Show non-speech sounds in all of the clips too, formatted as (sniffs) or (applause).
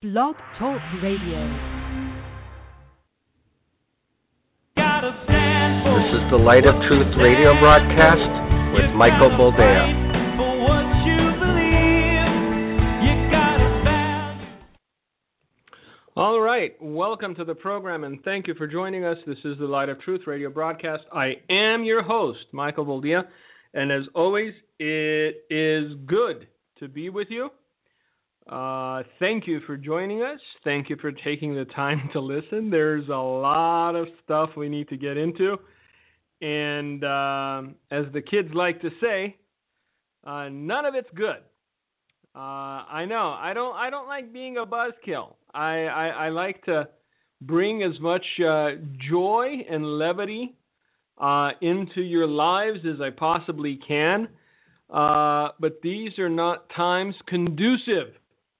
Blog Talk Radio. This is the Light of Truth radio broadcast with Michael Boldea. All right, welcome to the program and thank you for joining us. This is the Light of Truth radio broadcast. I am your host, Michael Boldea, and as always, it is good to be with you. Uh, thank you for joining us. Thank you for taking the time (laughs) to listen. There's a lot of stuff we need to get into. And um, as the kids like to say, uh, none of it's good. Uh, I know. I don't. I don't like being a buzzkill. I, I, I like to bring as much uh, joy and levity uh, into your lives as I possibly can. Uh, but these are not times conducive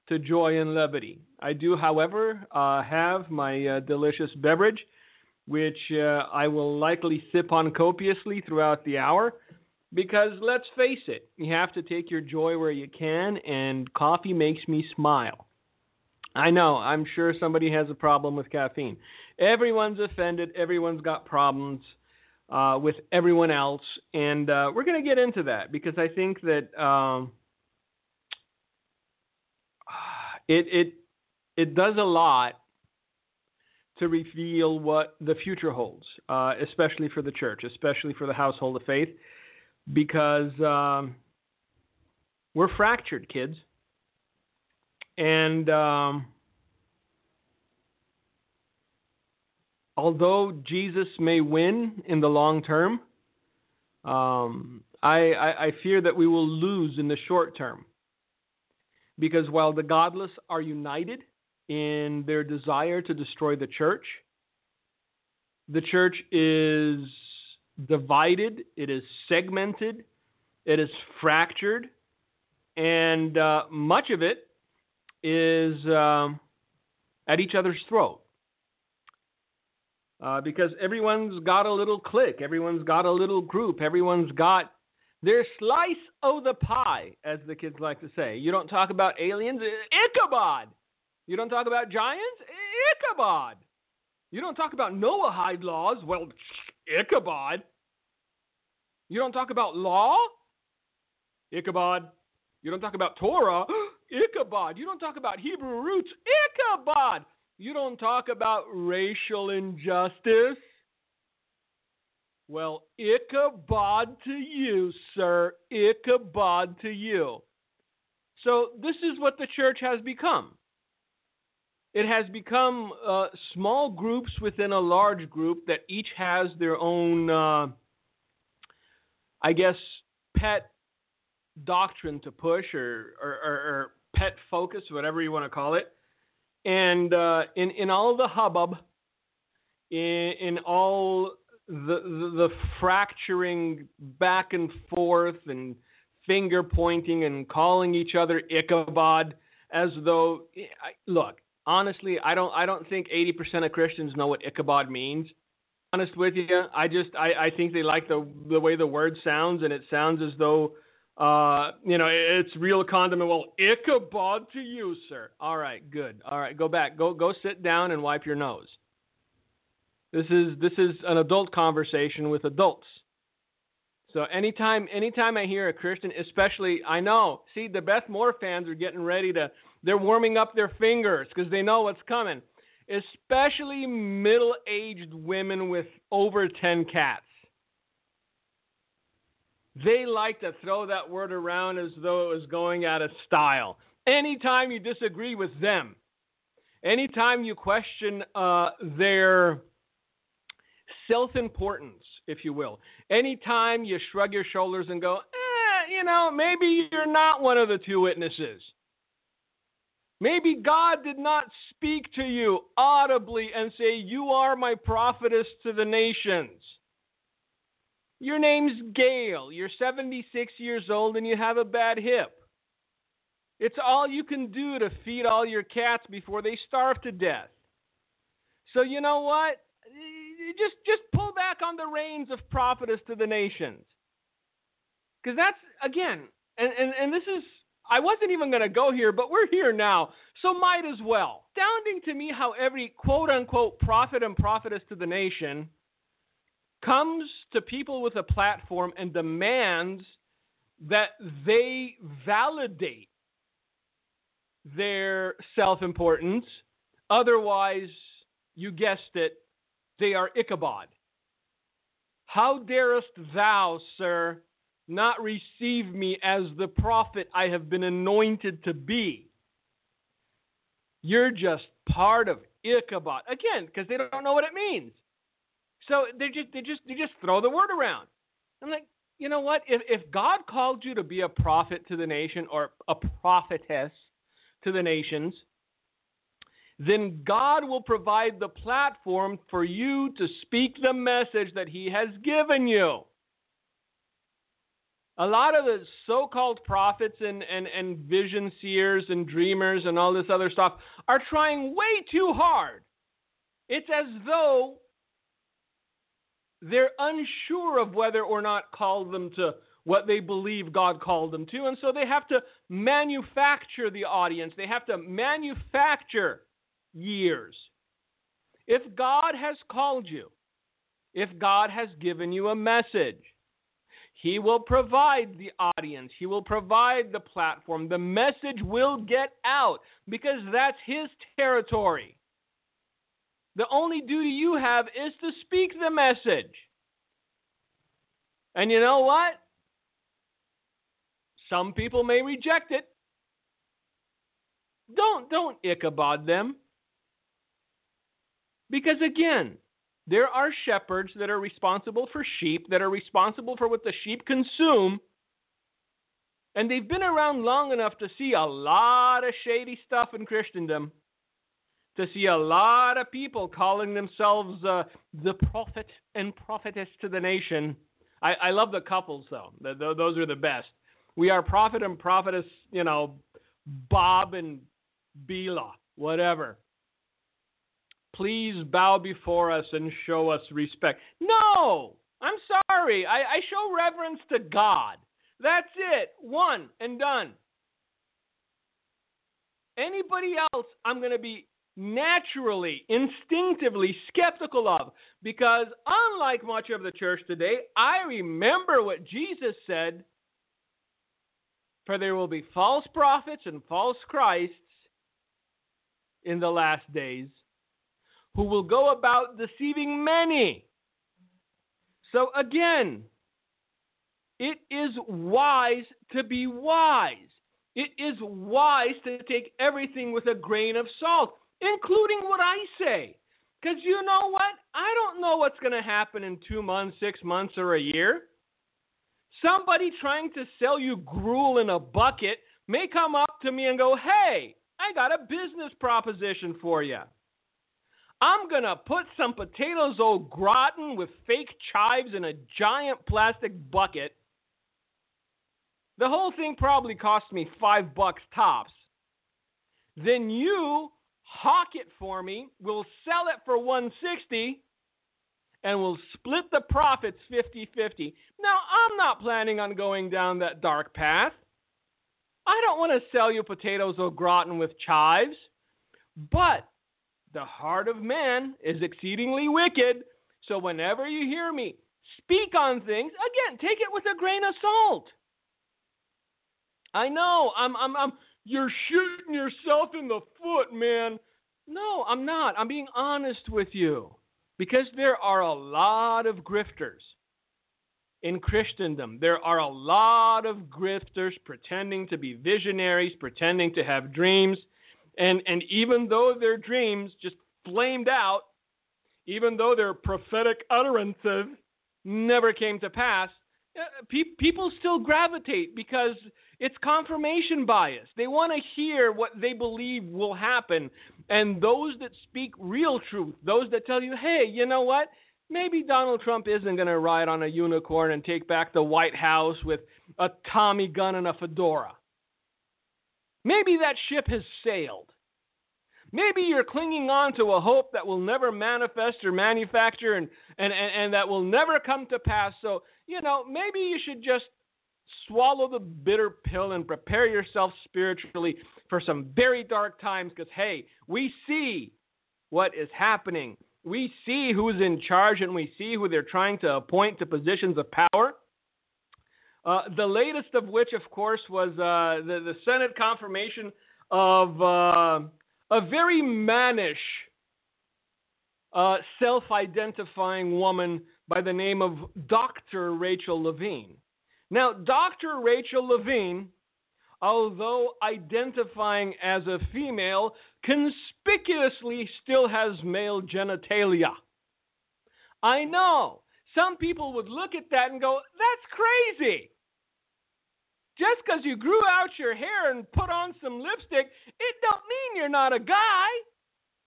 to joy and levity. I do, however, uh, have my uh, delicious beverage, which uh, I will likely sip on copiously throughout the hour. Because let's face it, you have to take your joy where you can, and coffee makes me smile. I know, I'm sure somebody has a problem with caffeine. Everyone's offended, everyone's got problems uh, with everyone else, and uh, we're going to get into that because I think that. Um, it it it does a lot to reveal what the future holds, uh, especially for the church, especially for the household of faith, because um, we're fractured, kids, and um, although Jesus may win in the long term, um, I, I, I fear that we will lose in the short term. Because while the godless are united in their desire to destroy the church, the church is divided, it is segmented, it is fractured, and uh, much of it is um, at each other's throat. Uh, because everyone's got a little clique, everyone's got a little group, everyone's got their slice of the pie, as the kids like to say. You don't talk about aliens, Ichabod. You don't talk about giants, Ichabod. You don't talk about Noahide laws, well, (sniffs) Ichabod. You don't talk about law, Ichabod. You don't talk about Torah, (gasps) Ichabod. You don't talk about Hebrew roots, Ichabod. You don't talk about racial injustice, well, Ichabod to you, sir. Ichabod to you. So, this is what the church has become. It has become uh, small groups within a large group that each has their own, uh, I guess, pet doctrine to push or, or, or, or, pet focus, whatever you want to call it. And uh, in, in all the hubbub, in, in all the, the, the fracturing back and forth and finger pointing and calling each other Ichabod as though look honestly I don't I don't think 80% of Christians know what Ichabod means honest with you I just I, I think they like the the way the word sounds and it sounds as though uh, you know, it's real condiment. Well, Ichabod to you, sir. All right, good. All right, go back. Go go sit down and wipe your nose. This is this is an adult conversation with adults. So anytime anytime I hear a Christian, especially I know, see the Beth Moore fans are getting ready to they're warming up their fingers because they know what's coming. Especially middle-aged women with over 10 cats. They like to throw that word around as though it was going out of style. Anytime you disagree with them, anytime you question uh, their self importance, if you will. Anytime you shrug your shoulders and go, eh, you know, maybe you're not one of the two witnesses. Maybe God did not speak to you audibly and say, You are my prophetess to the nations. Your name's Gail. You're 76 years old and you have a bad hip. It's all you can do to feed all your cats before they starve to death. So, you know what? Just just pull back on the reins of prophetess to the nations. Because that's again, and, and, and this is I wasn't even going to go here, but we're here now, so might as well. Astounding to me how every quote unquote prophet and prophetess to the nation comes to people with a platform and demands that they validate their self importance. Otherwise, you guessed it, they are Ichabod. How darest thou, sir, not receive me as the prophet I have been anointed to be? You're just part of Ichabod. Again, because they don't know what it means. So they just they just they just throw the word around. I'm like, you know what? If if God called you to be a prophet to the nation or a prophetess to the nations, then God will provide the platform for you to speak the message that He has given you. A lot of the so called prophets and, and, and vision seers and dreamers and all this other stuff are trying way too hard. It's as though they're unsure of whether or not called them to what they believe God called them to. And so they have to manufacture the audience, they have to manufacture years. If God has called you, if God has given you a message, He will provide the audience, He will provide the platform. The message will get out because that's His territory. The only duty you have is to speak the message. And you know what? Some people may reject it. Don't don't Ichabod them. Because again, there are shepherds that are responsible for sheep, that are responsible for what the sheep consume. And they've been around long enough to see a lot of shady stuff in Christendom, to see a lot of people calling themselves uh, the prophet and prophetess to the nation. I, I love the couples, though. The, the, those are the best. We are prophet and prophetess, you know, Bob and Bila, whatever. Please bow before us and show us respect. No, I'm sorry. I, I show reverence to God. That's it. One and done. Anybody else, I'm going to be naturally, instinctively skeptical of because, unlike much of the church today, I remember what Jesus said For there will be false prophets and false Christs in the last days who will go about deceiving many. So again, it is wise to be wise. It is wise to take everything with a grain of salt, including what I say. Because you know what? I don't know what's going to happen in two months, six months, or a year. Somebody trying to sell you gruel in a bucket may come up to me and go, Hey, I got a business proposition for you. I'm to put some potatoes au gratin with fake chives in a giant plastic bucket. The whole thing probably cost me five bucks tops. Then you hawk it for me, we'll sell it for 160 and we'll split the profits 50-50. Now, I'm not planning on going down that dark path. I don't want to sell you potatoes au gratin with chives. But the heart of man is exceedingly wicked. So whenever you hear me speak on things, again, take it with a grain of salt. I know, I'm, I'm, I'm, you're shooting yourself in the foot, man. No, I'm not. I'm being honest with you. Because there are a lot of grifters in Christendom. There are a lot of grifters pretending to be visionaries, pretending to have dreams. And, and even though their dreams just flamed out, even though their prophetic utterances never came to pass, uh, pe- people still gravitate because it's confirmation bias. They want to hear what they believe will happen. And those that speak real truth, those that tell you, hey, you know what? Maybe Donald Trump isn't going to ride on a unicorn and take back the White House with a Tommy gun and a fedora. Maybe that ship has sailed. Maybe you're clinging on to a hope that will never manifest or manufacture and, and, and, and that will never come to pass. So, you know, maybe you should just swallow the bitter pill and prepare yourself spiritually for some very dark times because, hey, we see what is happening. We see who's in charge and we see who they're trying to appoint to positions of power. Uh, the latest of which, of course, was uh, the, the Senate confirmation of uh, a very mannish, uh, self identifying woman by the name of Dr. Rachel Levine. Now, Dr. Rachel Levine, although identifying as a female, conspicuously still has male genitalia. I know. Some people would look at that and go, that's crazy. Just because you grew out your hair and put on some lipstick, it don't mean you're not a guy.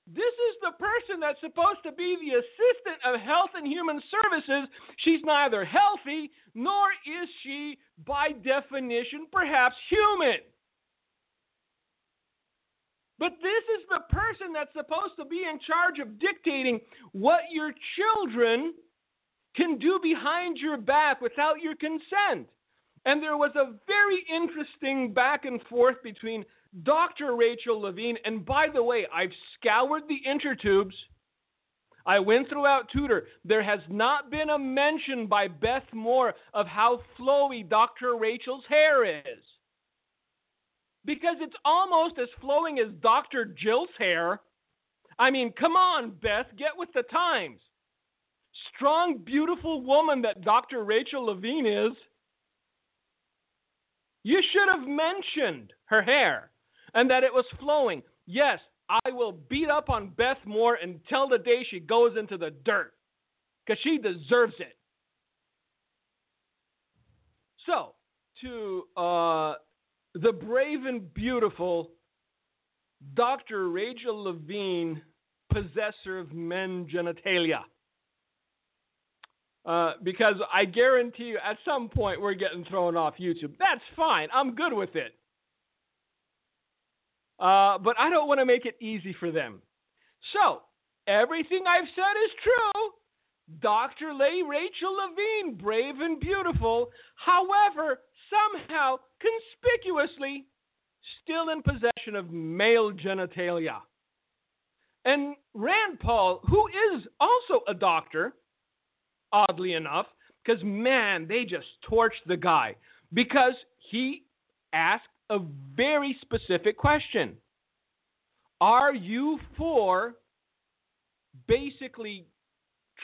This is the person that's supposed to be the assistant of health and human services. She's neither healthy nor is she, by definition, perhaps human. But this is the person that's supposed to be in charge of dictating what your children can do behind your back without your consent. And there was a very interesting back and forth between Dr. Rachel Levine, and by the way, I've scoured the intertubes. I went throughout Twitter. There has not been a mention by Beth Moore of how flowy Dr. Rachel's hair is. Because it's almost as flowing as Dr. Jill's hair. I mean, come on, Beth, get with the times. Strong, beautiful woman that Dr. Rachel Levine is. You should have mentioned her hair and that it was flowing. Yes, I will beat up on Beth Moore until the day she goes into the dirt because she deserves it. So, to uh, the brave and beautiful Dr. Rachel Levine, possessor of men genitalia. Uh, because I guarantee you, at some point, we're getting thrown off YouTube. That's fine. I'm good with it. Uh, but I don't want to make it easy for them. So, everything I've said is true. Dr. Lay Rachel Levine, brave and beautiful, however, somehow conspicuously still in possession of male genitalia. And Rand Paul, who is also a doctor, oddly enough, because man, they just torched the guy because he asked a very specific question. Are you for basically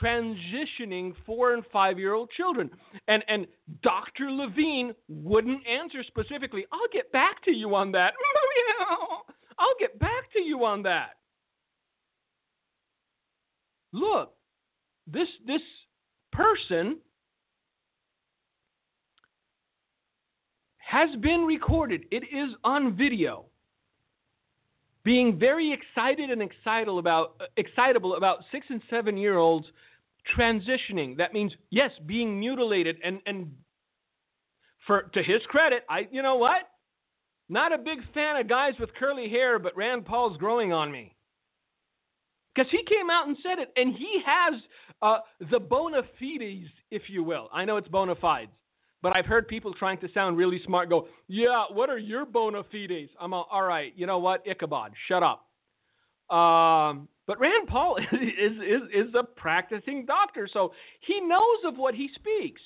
transitioning four and five year old children? And and Dr. Levine wouldn't answer specifically. I'll get back to you on that. (laughs) I'll get back to you on that. Look, this this person has been recorded. It is on video. Being very excited and excitable about excitable about six and seven year olds transitioning. That means yes, being mutilated and and for to his credit, I you know what? Not a big fan of guys with curly hair, but Rand Paul's growing on me. Because he came out and said it, and he has uh, the bona fides, if you will. I know it's bona fides, but I've heard people trying to sound really smart go, yeah, what are your bona fides? I'm all, all right, you know what? Ichabod, shut up. Um, but Rand Paul (laughs) is, is, is a practicing doctor, so he knows of what he speaks.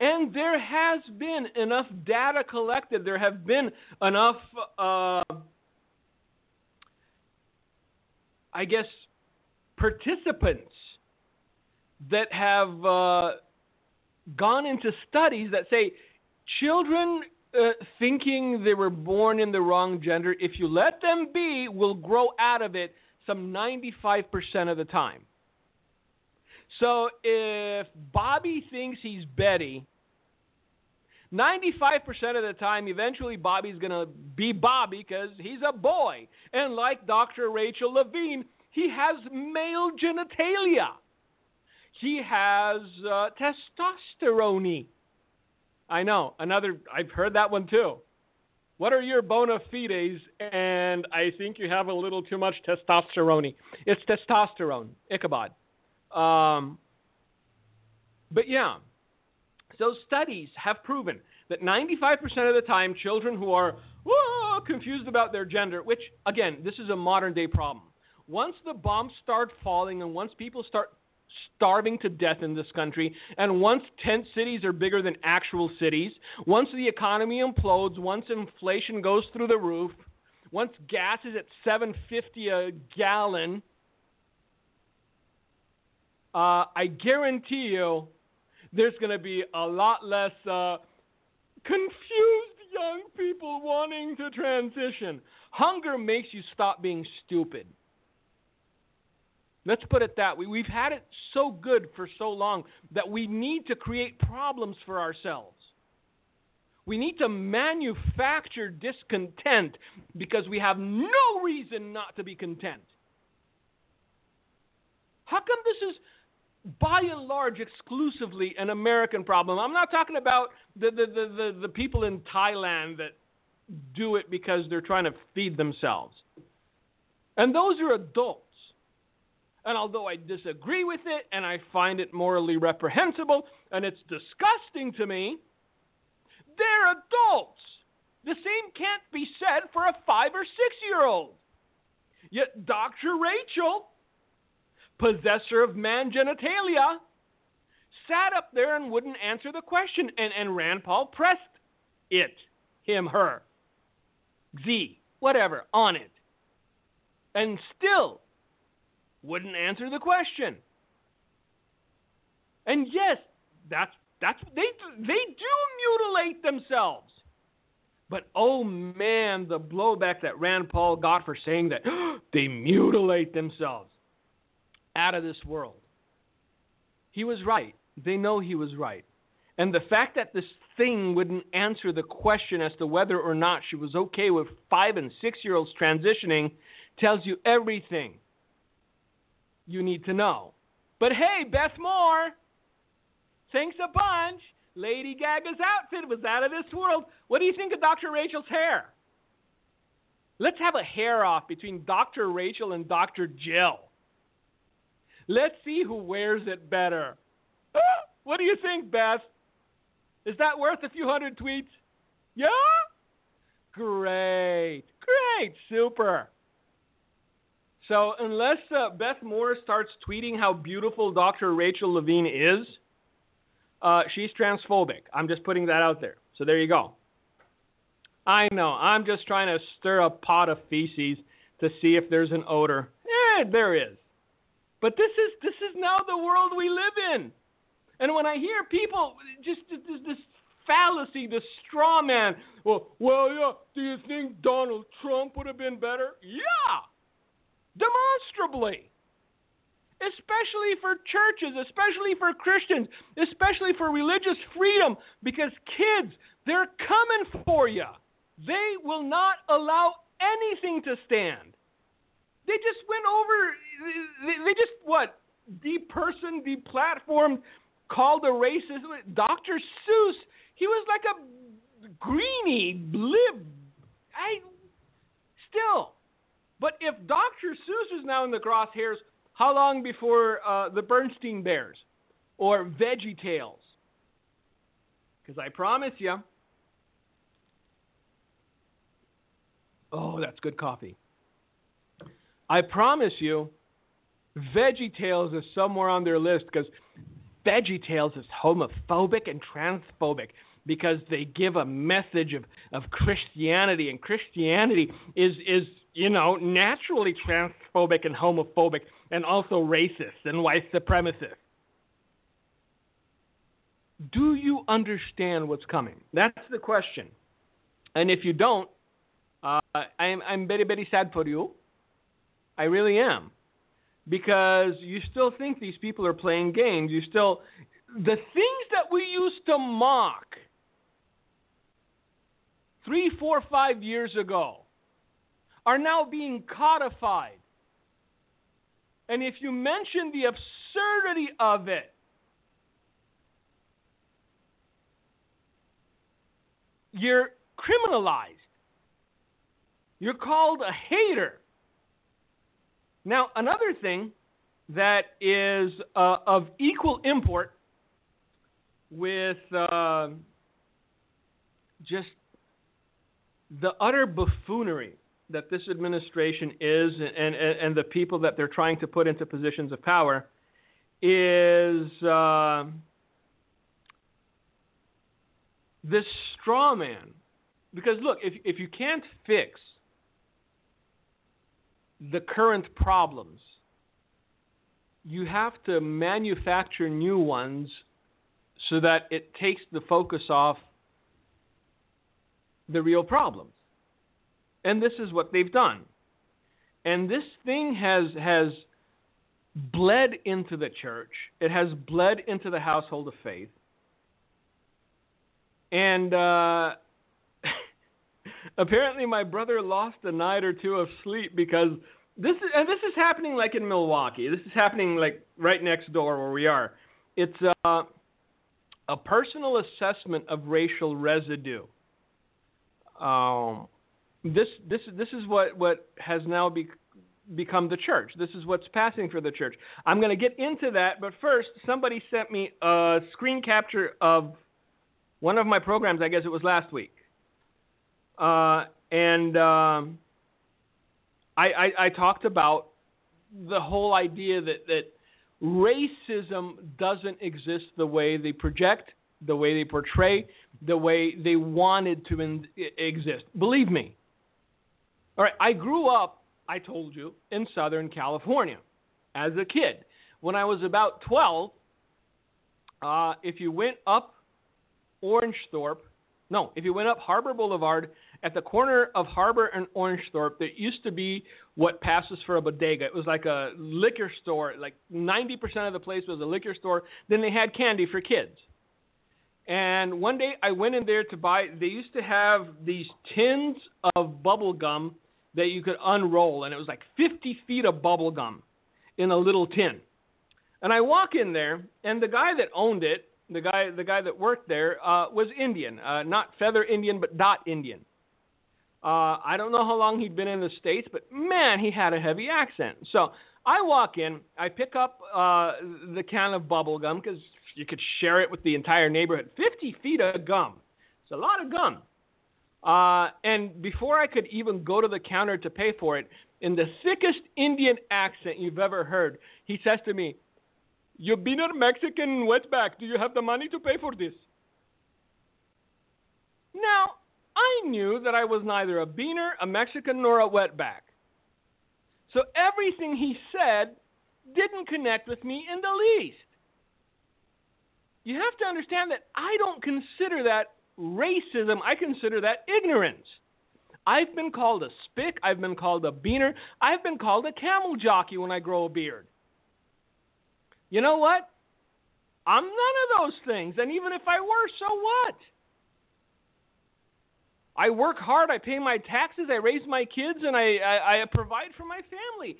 And there has been enough data collected, there have been enough, uh, I guess, participants that have uh, gone into studies that say children uh, thinking they were born in the wrong gender, if you let them be, will grow out of it some 95% of the time. So if Bobby thinks he's Betty, 95% of the time, eventually Bobby's going to be Bobby because he's a boy. And like Dr. Rachel Levine, he has male genitalia. He has uh, testosterone. I know. Another, I've heard that one too. What are your bona fides? And I think you have a little too much testosterone. It's testosterone, Ichabod. Um, but yeah. So studies have proven that 95% of the time, children who are confused about their gender, which again, this is a modern day problem. Once the bombs start falling and once people start starving to death in this country, and once tent cities are bigger than actual cities, once the economy implodes, once inflation goes through the roof, once gas is at 750 a gallon, uh, I guarantee you there's going to be a lot less uh, confused young people wanting to transition. Hunger makes you stop being stupid. Let's put it that way. We've had it so good for so long that we need to create problems for ourselves. We need to manufacture discontent because we have no reason not to be content. How come this is by and large, exclusively an American problem. I'm not talking about the, the, the, the, the people in Thailand that do it because they're trying to feed themselves. And those are adults. And although I disagree with it and I find it morally reprehensible and it's disgusting to me, they're adults. The same can't be said for a five or six year old. Yet Dr. Rachel possessor of man genitalia, sat up there and wouldn't answer the question. And, and Rand Paul pressed it, him, her, Z, whatever, on it. And still wouldn't answer the question. And yes, that's that's they they do mutilate themselves. But oh man, the blowback that Rand Paul got for saying that (gasps) they mutilate themselves out of this world. He was right. They know he was right. And the fact that this thing wouldn't answer the question as to whether or not she was okay with five and six year olds transitioning tells you everything you need to know. But hey, Beth Moore, thanks a bunch. Lady Gaga's outfit was out of this world. What do you think of Dr. Rachel's hair? Let's have a hair off between Dr. Rachel and Dr. Jill. Let's see who wears it better. what do you think, Beth? Is that worth a few hundred tweets? Yeah? Great. Great. Super. So, unless uh, Beth Moore starts tweeting how beautiful Dr. Rachel Levine is, uh, she's transphobic. I'm just putting that out there. So, there you go. I know. I'm just trying to stir a pot of feces to see if there's an odor. Eh, there is. But this is this is now the world we live in. And when I hear people just this, this fallacy, this straw man, well, well, yeah, do you think Donald Trump would have been better? Yeah, demonstrably. Especially for churches, especially for Christians, especially for religious freedom, because kids, they're coming for you. They will not allow anything to stand. They just went over. They, just what depersoned, deplatformed, called a racist. Dr. Seuss. He was like a greenie, blib. I still. But if Dr. Seuss is now in the crosshairs, how long before uh, the Bernstein Bears or Veggie Tales? Because I promise you. Oh, that's good coffee. I promise you, Veggie Tales is somewhere on their list because Veggie Tales is homophobic and transphobic because they give a message of, of Christianity, and Christianity is, is, you know, naturally transphobic and homophobic and also racist and white supremacist. Do you understand what's coming? That's the question. And if you don't, uh, I'm, I'm very, very sad for you. I really am. Because you still think these people are playing games. You still. The things that we used to mock three, four, five years ago are now being codified. And if you mention the absurdity of it, you're criminalized. You're called a hater. Now, another thing that is uh, of equal import with uh, just the utter buffoonery that this administration is and, and, and the people that they're trying to put into positions of power is uh, this straw man. Because look, if, if you can't fix the current problems, you have to manufacture new ones so that it takes the focus off the real problems. And this is what they've done. And this thing has has bled into the church. It has bled into the household of faith. And uh, apparently, my brother lost a night or two of sleep because this is and this is happening like in Milwaukee. This is happening like right next door where we are. It's uh, a personal assessment of racial residue. Um, this this this is what what has now be, become the church. This is what's passing for the church. I'm going to get into that, but first, somebody sent me a screen capture of one of my programs. I guess it was last week, uh, and um, I, I, I talked about the whole idea that that racism doesn't exist the way they project, the way they portray, the way they wanted to in, exist. Believe me, all right, I grew up, I told you, in Southern California as a kid. When I was about 12, uh, if you went up Orangethorpe, no, if you went up Harbor Boulevard, at the corner of Harbor and Orangethorpe, there used to be what passes for a bodega. It was like a liquor store. Like 90% of the place was a liquor store. Then they had candy for kids. And one day I went in there to buy, they used to have these tins of bubble gum that you could unroll, and it was like 50 feet of bubble gum in a little tin. And I walk in there, and the guy that owned it, the guy, the guy that worked there, uh, was Indian, uh, not feather Indian, but dot Indian. Uh, I don't know how long he'd been in the states, but man, he had a heavy accent. So I walk in, I pick up uh, the can of bubble gum because you could share it with the entire neighborhood. 50 feet of gum. It's a lot of gum. Uh, and before I could even go to the counter to pay for it, in the thickest Indian accent you've ever heard, he says to me, You a Mexican wetback. Do you have the money to pay for this? Now, I knew that I was neither a beaner, a Mexican, nor a wetback. So everything he said didn't connect with me in the least. You have to understand that I don't consider that racism, I consider that ignorance. I've been called a spick, I've been called a beaner, I've been called a camel jockey when I grow a beard. You know what? I'm none of those things, and even if I were, so what? I work hard, I pay my taxes, I raise my kids, and I, I, I provide for my family.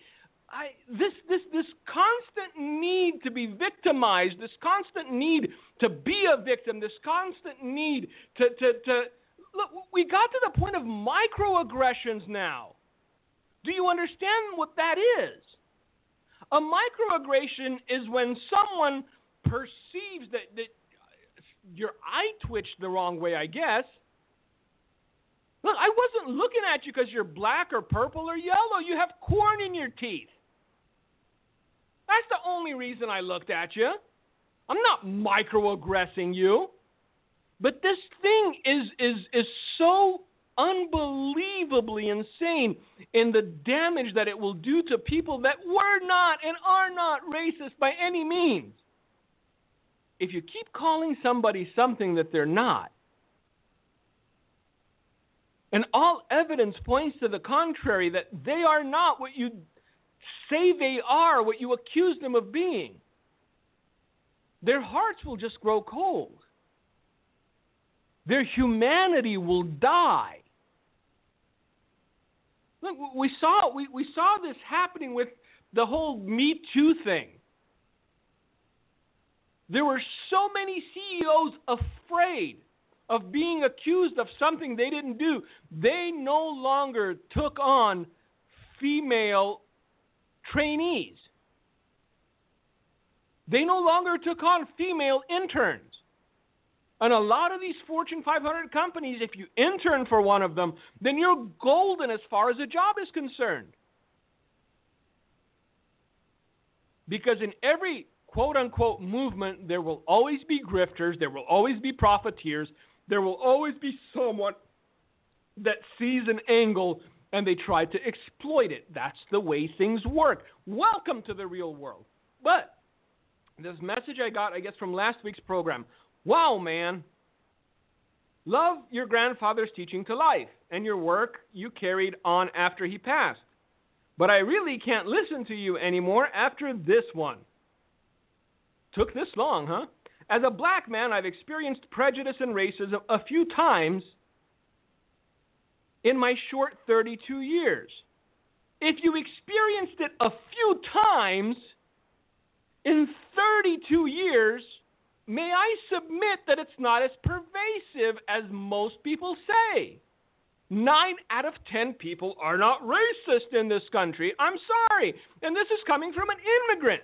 I, this, this, this constant need to be victimized, this constant need to be a victim, this constant need to, to, to look, we got to the point of microaggressions now. Do you understand what that is? A microaggression is when someone perceives that, that your eye twitched the wrong way, I guess. Look, I wasn't looking at you because you're black or purple or yellow. You have corn in your teeth. That's the only reason I looked at you. I'm not microaggressing you. But this thing is is is so unbelievably insane in the damage that it will do to people that were not and are not racist by any means. If you keep calling somebody something that they're not, and all evidence points to the contrary that they are not what you say they are what you accuse them of being, their hearts will just grow cold. Their humanity will die. Look, we saw, we, we saw this happening with the whole Me Too thing. There were so many CEOs afraid of being accused of something they didn't do. They no longer took on female trainees. They no longer took on female interns. And a lot of these Fortune 500 companies, if you intern for one of them, then you're golden as far as a job is concerned. Because in every quote unquote movement, there will always be grifters, there will always be profiteers, there will always be someone that sees an angle and they try to exploit it. That's the way things work. Welcome to the real world. But this message I got, I guess, from last week's program wow, man. Love your grandfather's teaching to life and your work you carried on after he passed. But I really can't listen to you anymore after this one. Took this long, huh? As a black man, I've experienced prejudice and racism a few times in my short 32 years. If you experienced it a few times in 32 years, may I submit that it's not as pervasive as most people say? Nine out of ten people are not racist in this country. I'm sorry. And this is coming from an immigrant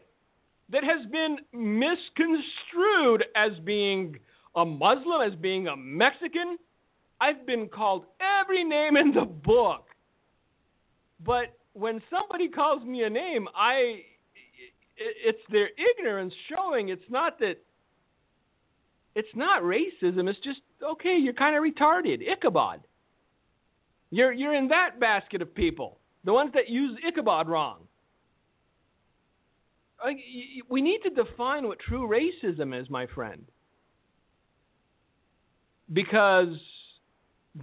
that has been misconstrued as being a Muslim, as being a Mexican. I've been called every name in the book. But when somebody calls me a name, I it's their ignorance showing. It's not that it's not racism. It's just okay. You're kind of retarded. Ichabod. You're you're in that basket of people, the ones that use Ichabod wrong. We need to define what true racism is, my friend, because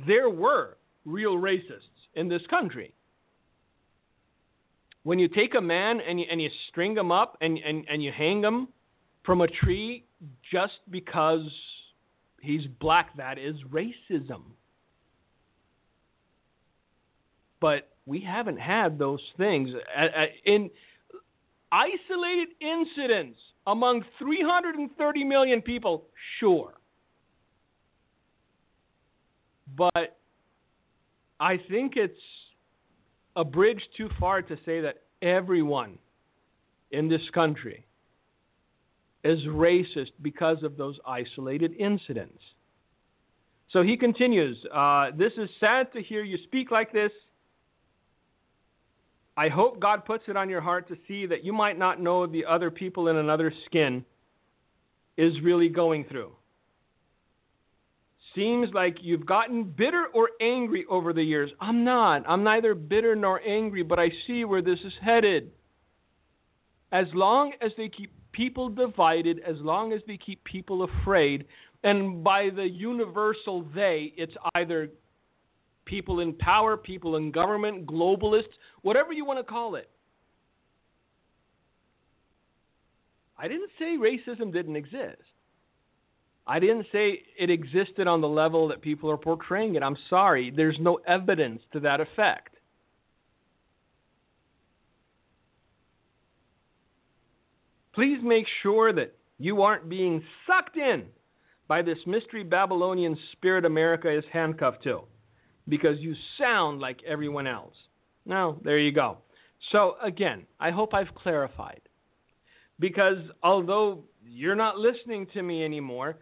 there were real racists in this country. When you take a man and you, and you string him up and, and, and you hang him from a tree just because he's black, that is racism. But we haven't had those things. In isolated incidents among 330 million people, sure. But I think it's a bridge too far to say that everyone in this country is racist because of those isolated incidents. So he continues uh, This is sad to hear you speak like this. I hope God puts it on your heart to see that you might not know the other people in another skin is really going through. Seems like you've gotten bitter or angry over the years. I'm not. I'm neither bitter nor angry, but I see where this is headed. As long as they keep people divided, as long as they keep people afraid, and by the universal they, it's either people in power, people in government, globalists, whatever you want to call it. I didn't say racism didn't exist. I didn't say it existed on the level that people are portraying it. I'm sorry. There's no evidence to that effect. Please make sure that you aren't being sucked in by this mystery Babylonian spirit America is handcuffed to because you sound like everyone else. Now, there you go. So, again, I hope I've clarified. Because although you're not listening to me anymore,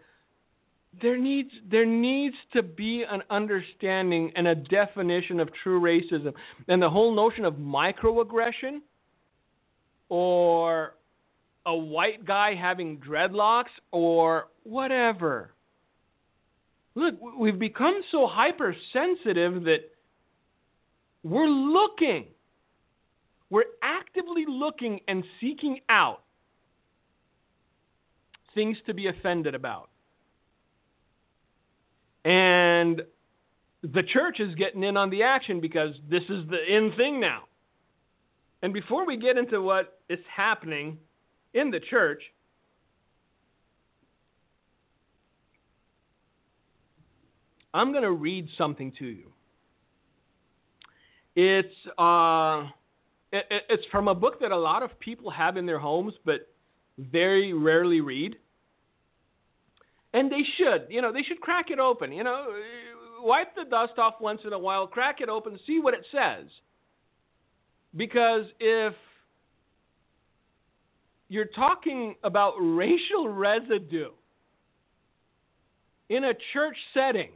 there needs there needs to be an understanding and a definition of true racism. And the whole notion of microaggression or a white guy having dreadlocks or whatever. Look, we've become so hypersensitive that we're looking. We're actively looking and seeking out things to be offended about. And the church is getting in on the action because this is the in thing now. And before we get into what is happening in the church, I'm going to read something to you. It's uh, it, it's from a book that a lot of people have in their homes, but very rarely read. And they should, you know, they should crack it open. You know, wipe the dust off once in a while, crack it open, see what it says. Because if you're talking about racial residue in a church setting,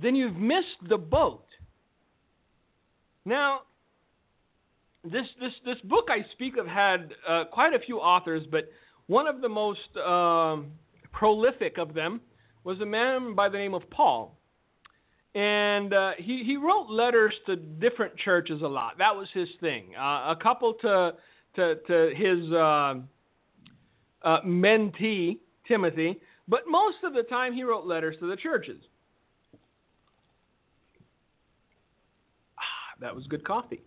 then you've missed the boat. Now, this this this book I speak of had uh, quite a few authors, but one of the most um, prolific of them was a man by the name of Paul, and uh, he he wrote letters to different churches a lot. That was his thing. Uh, a couple to to to his uh, uh, mentee Timothy, but most of the time he wrote letters to the churches. Ah, that was good coffee.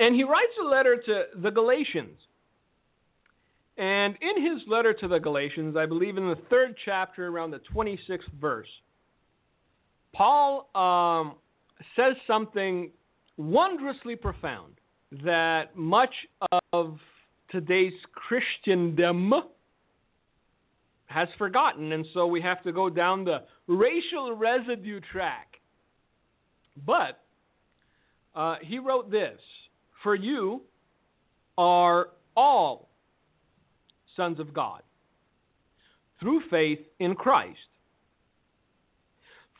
And he writes a letter to the Galatians. And in his letter to the Galatians, I believe in the third chapter, around the 26th verse, Paul um, says something wondrously profound that much of today's Christendom has forgotten. And so we have to go down the racial residue track. But uh, he wrote this for you are all sons of God through faith in Christ.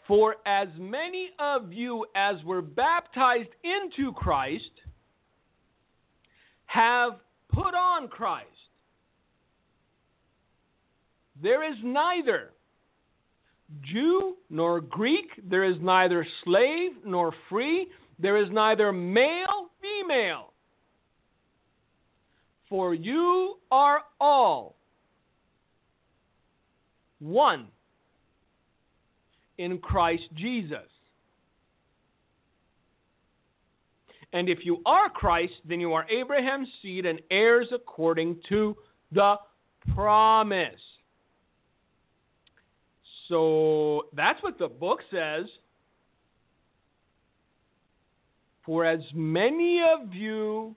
For as many of you as were baptized into Christ have put on Christ. There is neither Jew nor Greek, there is neither slave nor free, there is neither male, nor female. For you are all one in Christ Jesus. And if you are Christ, then you are Abraham's seed and heirs according to the promise. So that's what the book says. For as many of you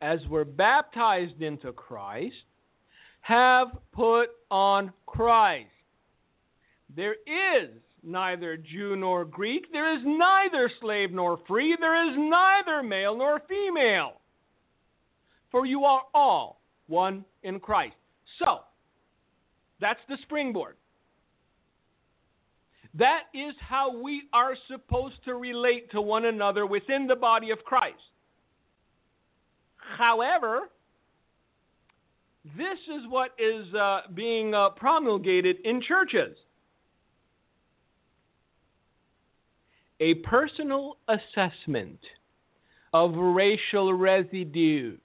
as were baptized into Christ have put on Christ. There is neither Jew nor Greek, there is neither slave nor free, there is neither male nor female. For you are all one in Christ. So, that's the springboard. That is how we are supposed to relate to one another within the body of Christ. However, this is what is uh, being uh, promulgated in churches a personal assessment of racial residue.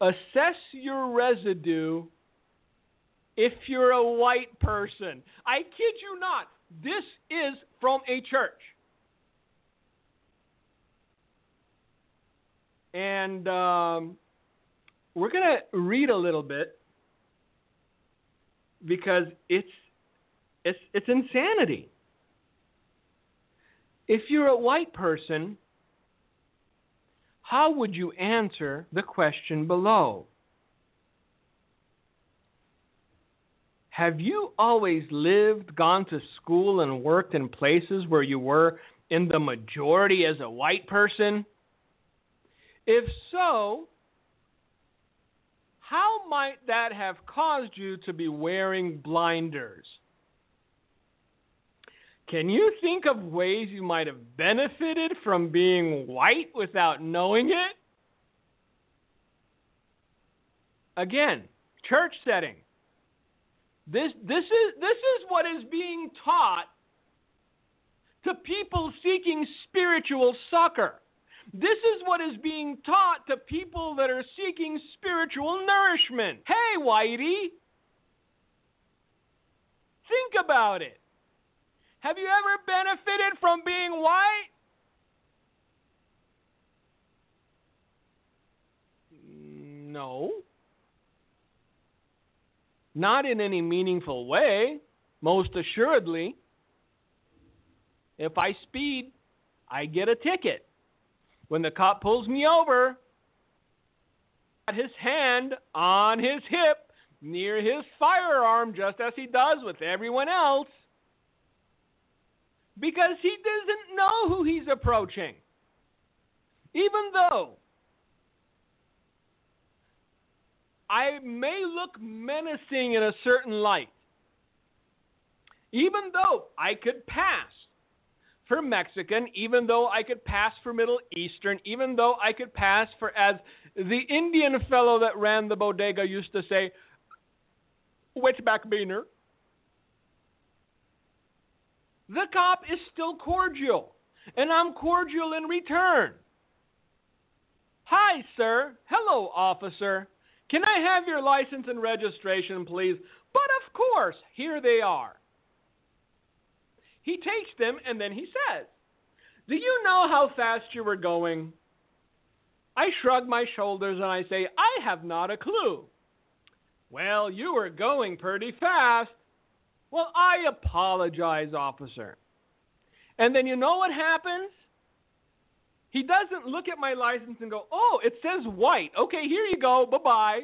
Assess your residue if you're a white person. I kid you not. This is from a church. And um, we're going to read a little bit because it's, it's, it's insanity. If you're a white person, how would you answer the question below? Have you always lived, gone to school, and worked in places where you were in the majority as a white person? If so, how might that have caused you to be wearing blinders? Can you think of ways you might have benefited from being white without knowing it? Again, church setting. This, this, is, this is what is being taught to people seeking spiritual succor. This is what is being taught to people that are seeking spiritual nourishment. Hey, Whitey, think about it. Have you ever benefited from being white? No. Not in any meaningful way, most assuredly. If I speed, I get a ticket. When the cop pulls me over, got his hand on his hip near his firearm, just as he does with everyone else, because he doesn't know who he's approaching. Even though I may look menacing in a certain light, even though I could pass for Mexican, even though I could pass for Middle Eastern, even though I could pass for, as the Indian fellow that ran the bodega used to say, wetback beaner. The cop is still cordial, and I'm cordial in return. Hi, sir. Hello, officer. Can I have your license and registration, please? But of course, here they are. He takes them and then he says, Do you know how fast you were going? I shrug my shoulders and I say, I have not a clue. Well, you were going pretty fast. Well, I apologize, officer. And then you know what happens? He doesn't look at my license and go, oh, it says white. Okay, here you go. Bye bye.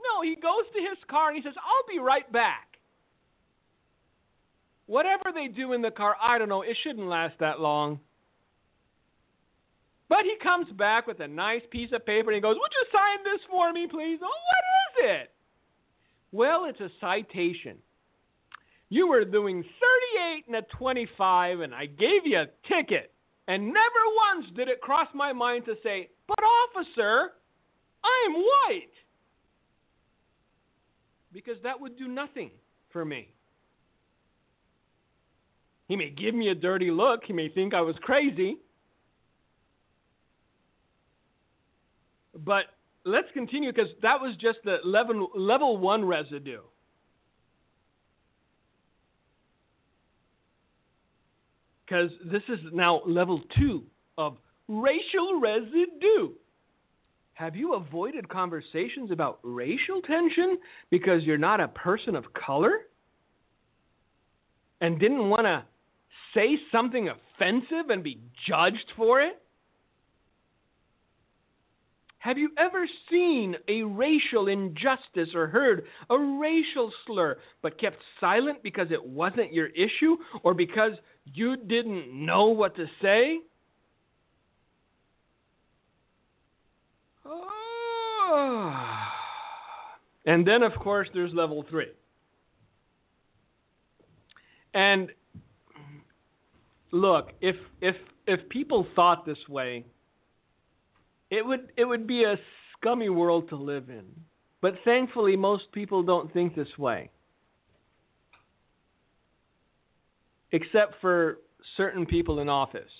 No, he goes to his car and he says, I'll be right back. Whatever they do in the car, I don't know. It shouldn't last that long. But he comes back with a nice piece of paper and he goes, Would you sign this for me, please? Oh, what is it? Well, it's a citation. You were doing 38 and a 25, and I gave you a ticket. And never once did it cross my mind to say, But, officer, I'm white. Because that would do nothing for me. He may give me a dirty look, he may think I was crazy. But let's continue because that was just the level, level one residue. Because this is now level two of racial residue. Have you avoided conversations about racial tension because you're not a person of color? And didn't want to say something offensive and be judged for it? Have you ever seen a racial injustice or heard a racial slur but kept silent because it wasn't your issue or because you didn't know what to say? Oh. And then, of course, there's level three. And look, if if if people thought this way, it would it would be a scummy world to live in. But thankfully most people don't think this way. Except for certain people in office.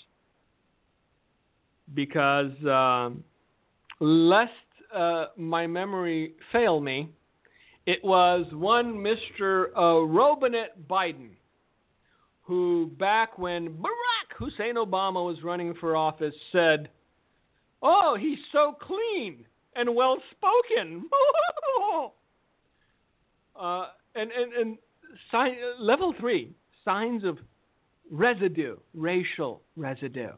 Because um, lest uh, my memory fail me, it was one Mr. Uh, Robinette Biden who, back when Barack Hussein Obama was running for office, said, Oh, he's so clean and well spoken. (laughs) uh, and and, and sign, level three signs of residue, racial residue.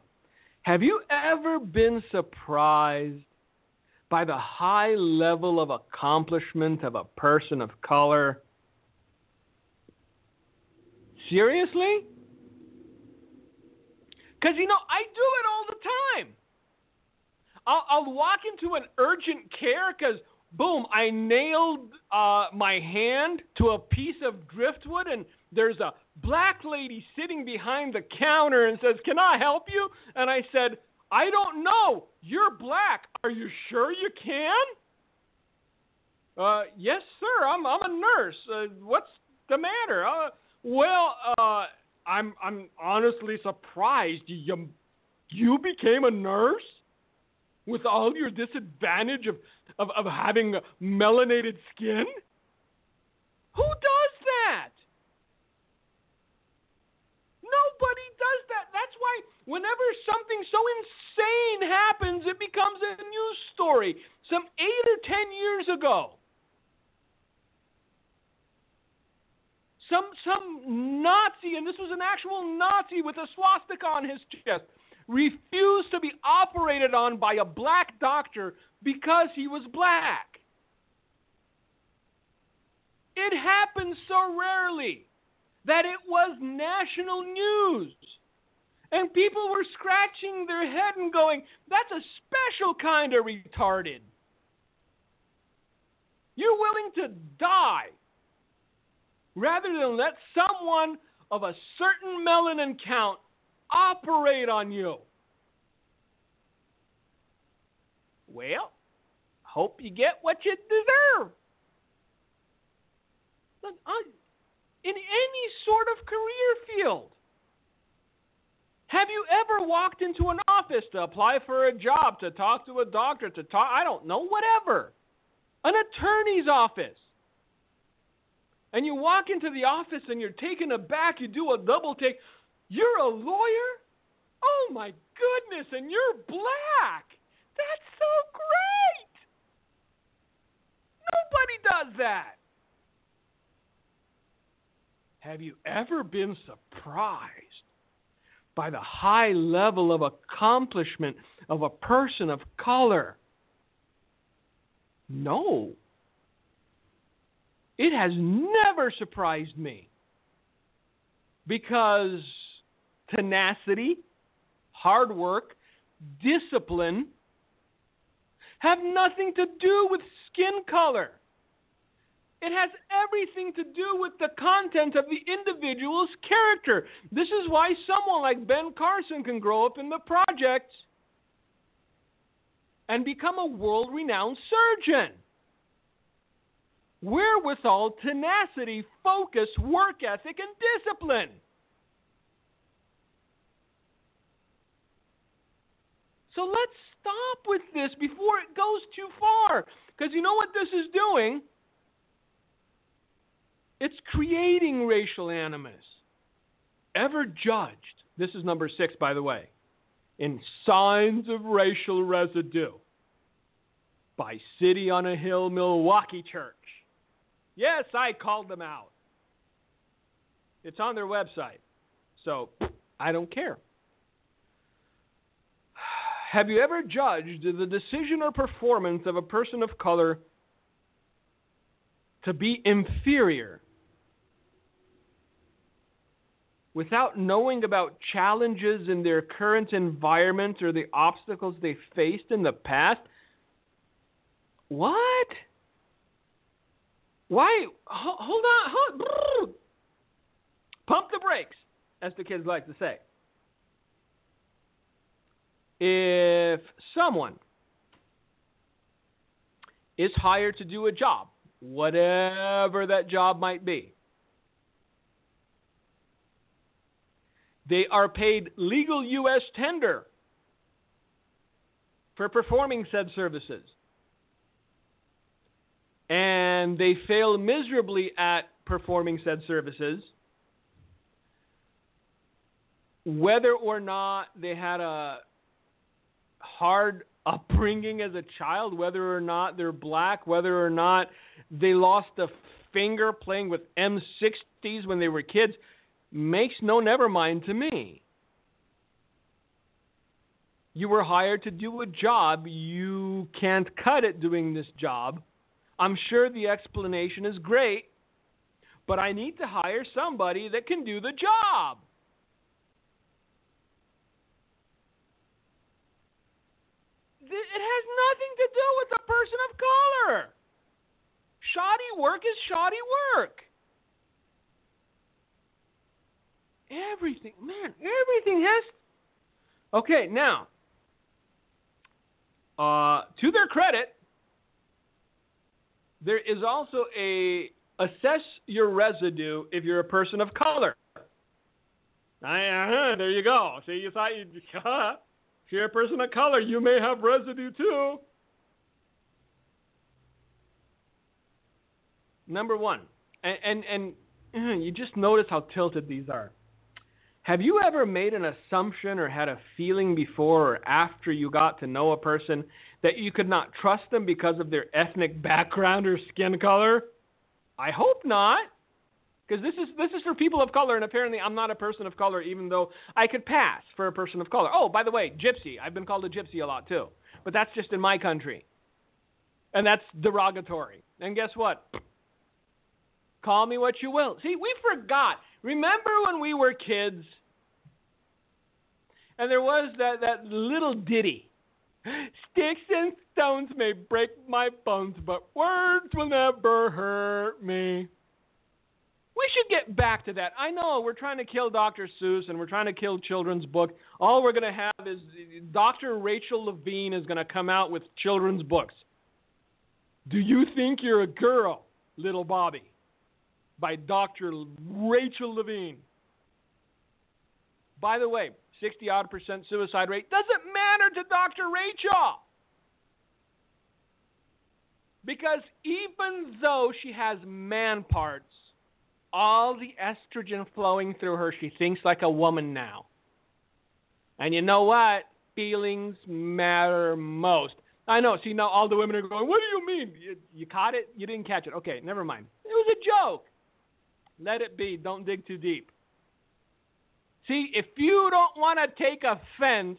Have you ever been surprised by the high level of accomplishment of a person of color? Seriously? Because, you know, I do it all the time. I'll, I'll walk into an urgent care because, boom, I nailed uh, my hand to a piece of driftwood and there's a black lady sitting behind the counter and says, Can I help you? And I said, I don't know. You're black. Are you sure you can? Uh, yes, sir. I'm I'm a nurse. Uh, what's the matter? Uh, well, uh, I'm I'm honestly surprised you you became a nurse with all your disadvantage of, of, of having melanated skin? Who does that? Nobody does that. That's why whenever something so insane happens, it becomes a news story. Some eight or ten years ago, some some Nazi, and this was an actual Nazi with a swastika on his chest, refused to be operated on by a black doctor because he was black. It happens so rarely that it was national news. And people were scratching their head and going, that's a special kind of retarded. You're willing to die rather than let someone of a certain melanin count operate on you. Well, hope you get what you deserve. Look, in any sort of career field, have you ever walked into an office to apply for a job, to talk to a doctor, to talk, I don't know, whatever? An attorney's office. And you walk into the office and you're taken aback, you do a double take. You're a lawyer? Oh my goodness, and you're black. That's so great. Nobody does that. Have you ever been surprised by the high level of accomplishment of a person of color? No. It has never surprised me because tenacity, hard work, discipline have nothing to do with skin color. It has everything to do with the content of the individual's character. This is why someone like Ben Carson can grow up in the projects and become a world renowned surgeon. Wherewithal, tenacity, focus, work ethic, and discipline. So let's stop with this before it goes too far. Because you know what this is doing? It's creating racial animus. Ever judged, this is number six, by the way, in Signs of Racial Residue by City on a Hill Milwaukee Church. Yes, I called them out. It's on their website. So I don't care. (sighs) Have you ever judged the decision or performance of a person of color to be inferior without knowing about challenges in their current environment or the obstacles they faced in the past? What? Why? Hold on. Hold, pump the brakes, as the kids like to say. If someone is hired to do a job, whatever that job might be, They are paid legal U.S. tender for performing said services. And they fail miserably at performing said services. Whether or not they had a hard upbringing as a child, whether or not they're black, whether or not they lost a finger playing with M60s when they were kids, makes no never mind to me. You were hired to do a job. You can't cut it doing this job. I'm sure the explanation is great, but I need to hire somebody that can do the job. It has nothing to do with the person of color. Shoddy work is shoddy work. Everything, man, everything has. Okay, now, uh, to their credit, there is also a assess your residue if you're a person of color. Uh-huh, there you go. See, you thought you, (laughs) uh, if you're a person of color, you may have residue too. Number one, and and, and (clears throat) you just notice how tilted these are. Have you ever made an assumption or had a feeling before or after you got to know a person that you could not trust them because of their ethnic (laughs) background or skin color? I hope not. Because this is this is for people of color, and apparently I'm not a person of color, even though I could pass for a person of color. Oh, by the way, gypsy. I've been called a gypsy a lot too, but that's just in my country, and that's derogatory. And guess what? Call me what you will. See, we forgot. Remember when we were kids and there was that, that little ditty Sticks and stones may break my bones, but words will never hurt me. We should get back to that. I know we're trying to kill Dr. Seuss and we're trying to kill children's book. All we're going to have is Dr. Rachel Levine is going to come out with children's books. Do you think you're a girl, little Bobby? By Dr. Rachel Levine. By the way, 60 odd percent suicide rate doesn't matter to Dr. Rachel. Because even though she has man parts, all the estrogen flowing through her, she thinks like a woman now. And you know what? Feelings matter most. I know. See, now all the women are going, What do you mean? You, you caught it? You didn't catch it. Okay, never mind. It was a joke. Let it be. Don't dig too deep. See, if you don't want to take offense,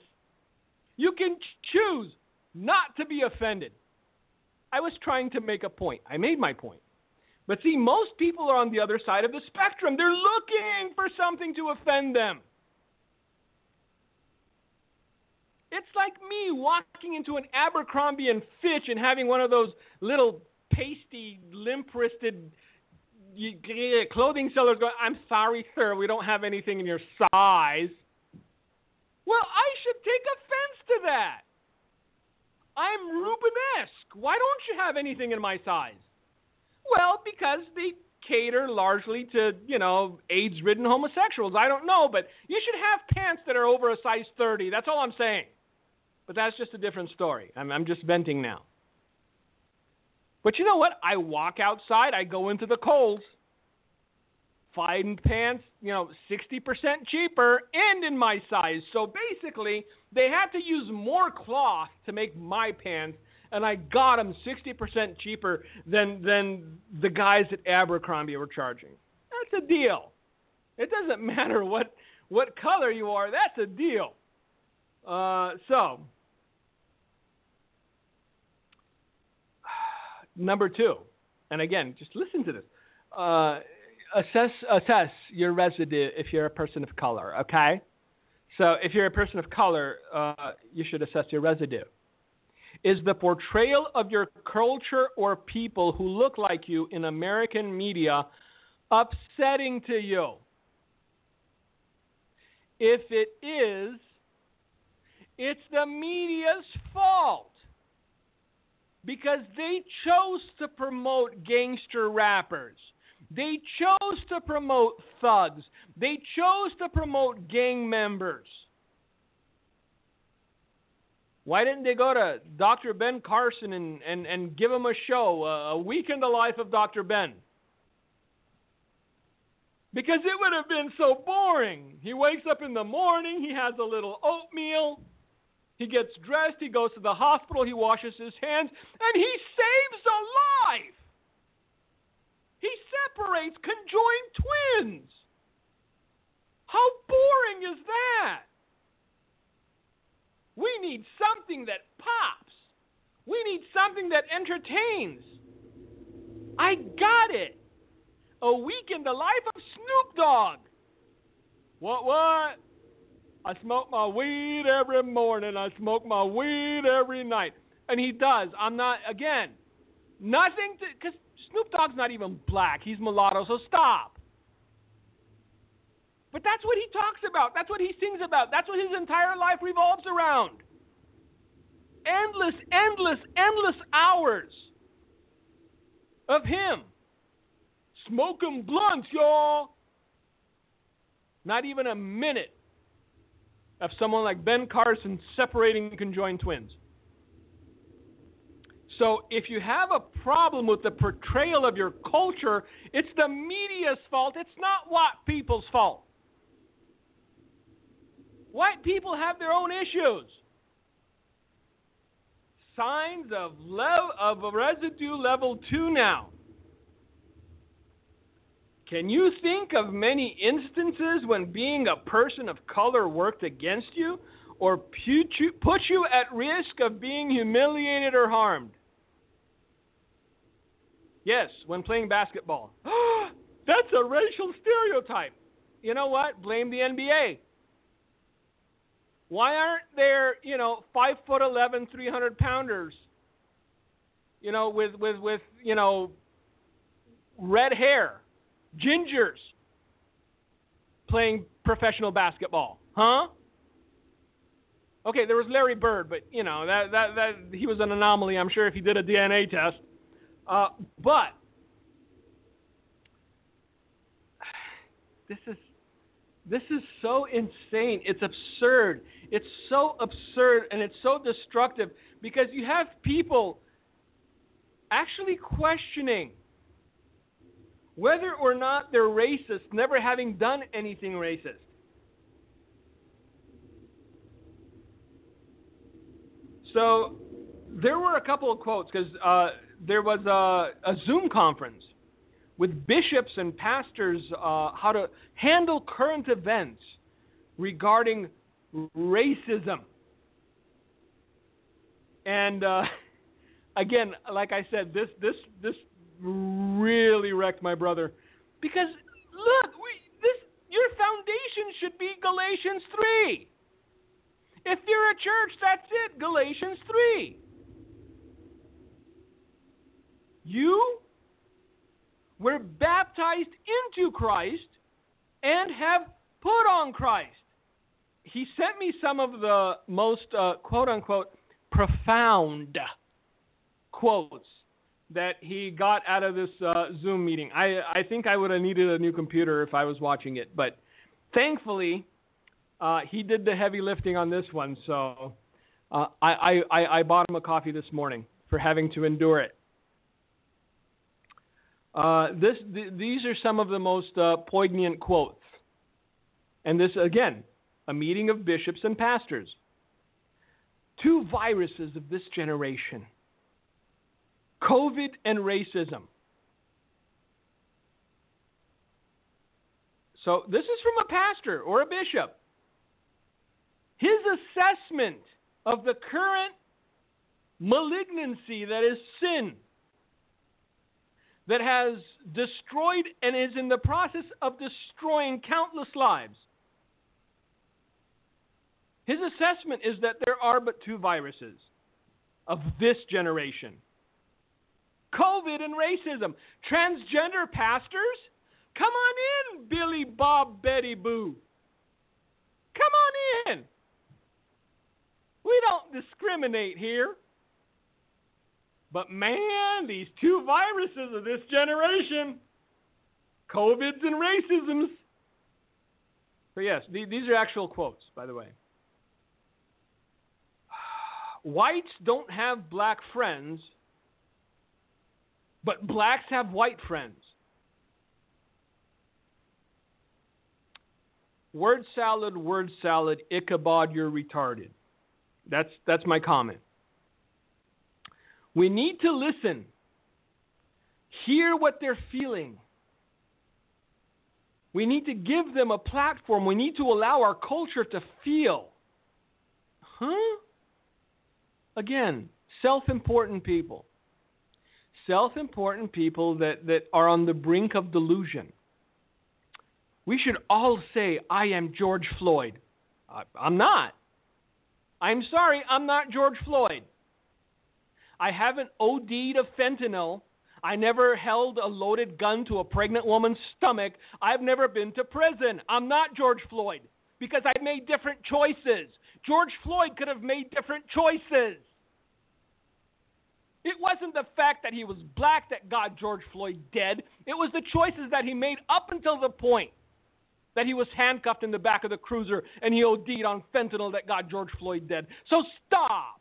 you can choose not to be offended. I was trying to make a point. I made my point. But see, most people are on the other side of the spectrum. They're looking for something to offend them. It's like me walking into an Abercrombie and Fitch and having one of those little pasty, limp-wristed clothing sellers going, "I'm sorry, sir, we don't have anything in your size." Well, I should take offense to that. I'm Rubenesque. Why don't you have anything in my size? Well, because they cater largely to, you know, AIDS ridden homosexuals. I don't know, but you should have pants that are over a size 30. That's all I'm saying. But that's just a different story. I'm, I'm just venting now. But you know what? I walk outside, I go into the Kohl's, find pants, you know, 60% cheaper and in my size. So basically, they had to use more cloth to make my pants and I got them 60% cheaper than than the guys at Abercrombie were charging. That's a deal. It doesn't (laughs) matter what what color you are. That's a deal. Uh, so number two, and again, just listen to this. Uh, assess assess your residue if you're a person of color. Okay. So if you're a person of color, uh, you should assess your residue is the portrayal of your culture or people who look like you in American media upsetting to you? If it is, it's the media's fault because they chose to promote gangster rappers. They chose to promote thugs. They chose to promote gang members. Why didn't they go to Dr. Ben Carson and, and, and give him a show, a week in the life of Dr. Ben? Because it would have been so boring. He wakes up in the morning, he has a little oatmeal, he gets dressed, he goes to the hospital, he washes his hands, and he saves a life. He separates conjoined twins. How boring is that? We need something that pops. We need something that entertains. I got it. A week in the life of Snoop Dogg. What, what? I smoke my weed every morning. I smoke my weed every night. And he does. I'm not, again, nothing to, because Snoop Dogg's not even black. He's mulatto, so stop. But that's what he talks about. That's what he sings about. That's what his entire life revolves around. Endless, endless, endless hours of him smoking blunts, y'all. Not even a minute of someone like Ben Carson separating conjoined twins. So if you have a problem with the portrayal of your culture, it's the media's fault. It's not white people's fault. White people have their own issues. Signs of, level, of residue level 2 now. Can you think of many instances when being a person of color worked against you or put you at risk of being humiliated or harmed? Yes, when playing basketball. (gasps) That's a racial stereotype. You know what? Blame the NBA. Why aren't there, you know, five foot eleven, three hundred pounders, you know, with with with you know, red hair, gingers, playing professional basketball, huh? Okay, there was Larry Bird, but you know that that that he was an anomaly. I'm sure if he did a DNA test, uh, but this is this is so insane. It's absurd. It's so absurd and it's so destructive because you have people actually questioning whether or not they're racist, never having done anything racist. So there were a couple of quotes because uh, there was a, a, Zoom conference with bishops and pastors uh, how to handle current events regarding racism. And uh, (laughs) again, like I said, this this this really wrecked my brother because look, we, this your foundation should be Galatians three. If you're a church, that's it. Galatians 3. You were baptized into Christ and have put on Christ. He sent me some of the most uh, quote unquote profound quotes that he got out of this uh, Zoom meeting. I, I think I would have needed a new computer if I was watching it, but thankfully, uh, he did the heavy lifting on this one, so uh, I, I, I bought him a coffee this morning for having to endure it. Uh, this, th- these are some of the most uh, poignant quotes. And this, again, a meeting of bishops and pastors. Two viruses of this generation COVID and racism. So, this is from a pastor or a bishop his assessment of the current malignancy that is sin, that has destroyed and is in the process of destroying countless lives. His assessment is that there are but two viruses of this generation COVID and racism. Transgender pastors? Come on in, Billy Bob Betty Boo. Come on in. We don't discriminate here. But man, these two viruses of this generation, COVIDs and racisms. But yes, these are actual quotes, by the way. (sighs) Whites don't have black friends, but blacks have white friends. Word salad, word salad, Ichabod, you're retarded. That's, that's my comment. We need to listen, hear what they're feeling. We need to give them a platform. We need to allow our culture to feel. Huh? Again, self important people. Self important people that, that are on the brink of delusion. We should all say, I am George Floyd. I, I'm not. I'm sorry, I'm not George Floyd. I haven't OD'd of fentanyl. I never held a loaded gun to a pregnant woman's stomach. I've never been to prison. I'm not George Floyd because I made different choices. George Floyd could have made different choices. It wasn't the fact that he was black that got George Floyd dead. It was the choices that he made up until the point that he was handcuffed in the back of the cruiser and he OD'd on fentanyl that got George Floyd dead. So stop.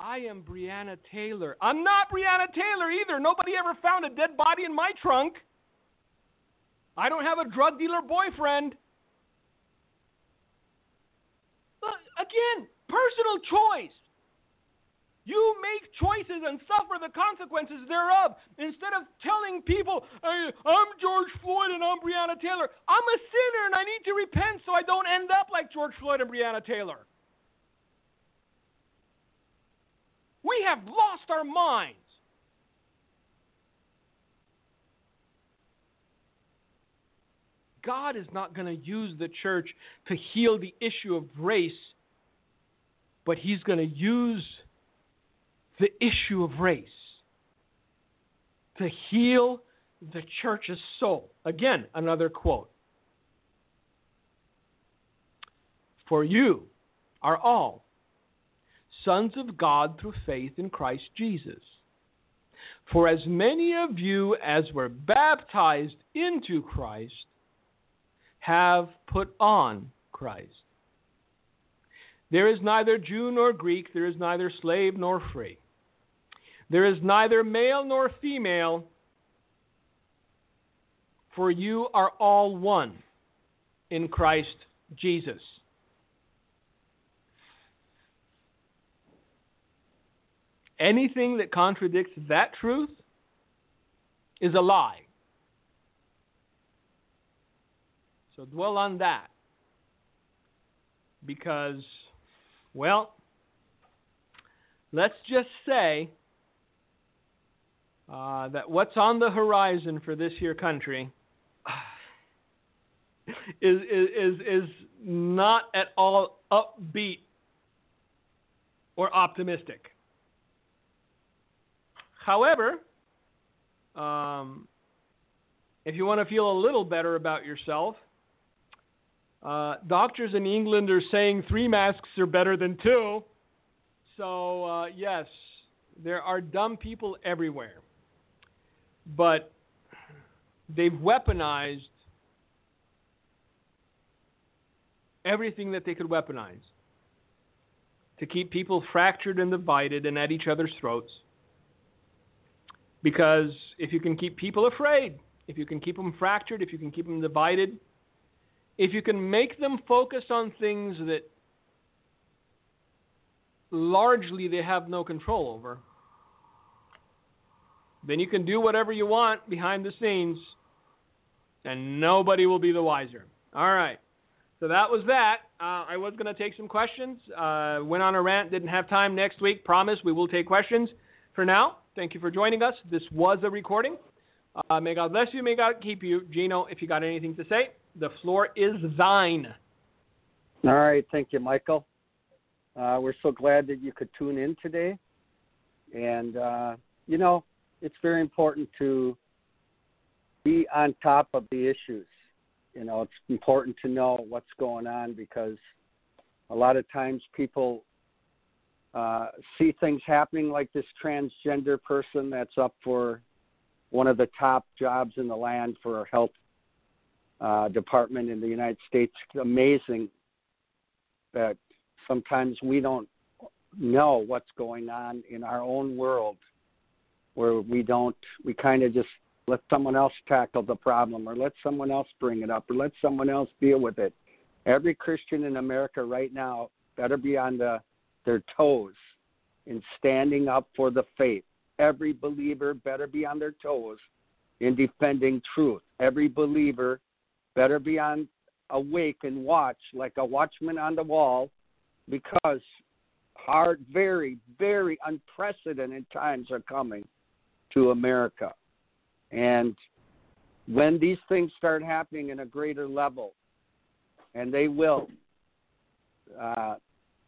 I am Breonna Taylor. I'm not Breonna Taylor either. Nobody ever found a dead body in my trunk. I don't have a drug dealer boyfriend. But again, personal choice. You make choices and suffer the consequences thereof. Instead of telling people, hey, I'm George Floyd and I'm Breonna Taylor, I'm a sinner and I need to repent so I don't end up like George Floyd and Breonna Taylor. We have lost our minds. God is not going to use the church to heal the issue of race, but He's going to use the issue of race to heal the church's soul. Again, another quote. For you are all sons of God through faith in Christ Jesus. For as many of you as were baptized into Christ have put on Christ. There is neither Jew nor Greek, there is neither slave nor free. There is neither male nor female, for you are all one in Christ Jesus. Anything that contradicts that truth is a lie. So dwell on that. Because, well, let's just say uh, that what's on the horizon for this here country (sighs) is, is, is, is not at all upbeat or optimistic. However, um, if you want to feel a little better about yourself, uh, doctors in England are saying three masks are better than two. So, uh, yes, there are dumb people everywhere. But they've weaponized everything that they could weaponize to keep people fractured and divided and at each other's throats. Because if you can keep people afraid, if you can keep them fractured, if you can keep them divided, if you can make them focus on things that largely they have no control over, then you can do whatever you want behind the scenes and nobody will be the wiser. All right. So that was that. Uh, I was going to take some questions. Uh, went on a rant, didn't have time next week. Promise we will take questions. For now, thank you for joining us. This was a recording. Uh, may God bless you. May God keep you. Gino, if you got anything to say, the floor is thine. All right. Thank you, Michael. Uh, we're so glad that you could tune in today. And, uh, you know, it's very important to be on top of the issues. You know, it's important to know what's going on because a lot of times people uh, see things happening like this transgender person that's up for one of the top jobs in the land for health uh, department in the United States. Amazing that sometimes we don't know what's going on in our own world where we don't we kind of just let someone else tackle the problem or let someone else bring it up or let someone else deal with it every christian in america right now better be on the their toes in standing up for the faith. Every believer better be on their toes in defending truth. Every believer better be on awake and watch like a watchman on the wall because hard, very, very unprecedented times are coming to America. And when these things start happening in a greater level, and they will, uh,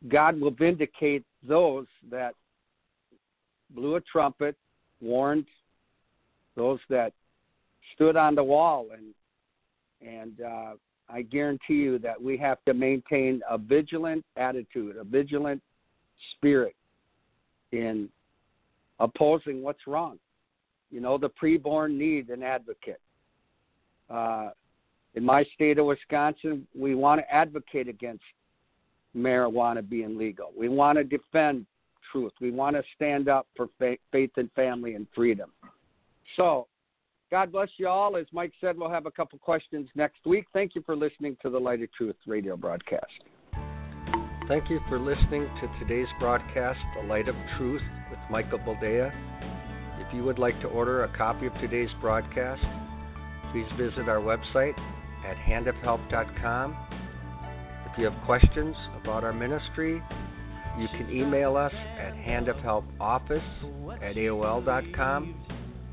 God will vindicate those that blew a trumpet, warned those that stood on the wall, and and uh, I guarantee you that we have to maintain a vigilant attitude, a vigilant spirit in opposing what's wrong. You know, the preborn need an advocate. Uh, in my state of Wisconsin, we want to advocate against marijuana being legal. We want to defend truth. We want to stand up for faith and family and freedom. So, God bless you all. As Mike said, we'll have a couple questions next week. Thank you for listening to the Light of Truth radio broadcast. Thank you for listening to today's broadcast, The Light of Truth, with Michael Boldea. If you would like to order a copy of today's broadcast, please visit our website at handofhelp.com if you have questions about our ministry, you can email us at handofhelpoffice at AOL.com.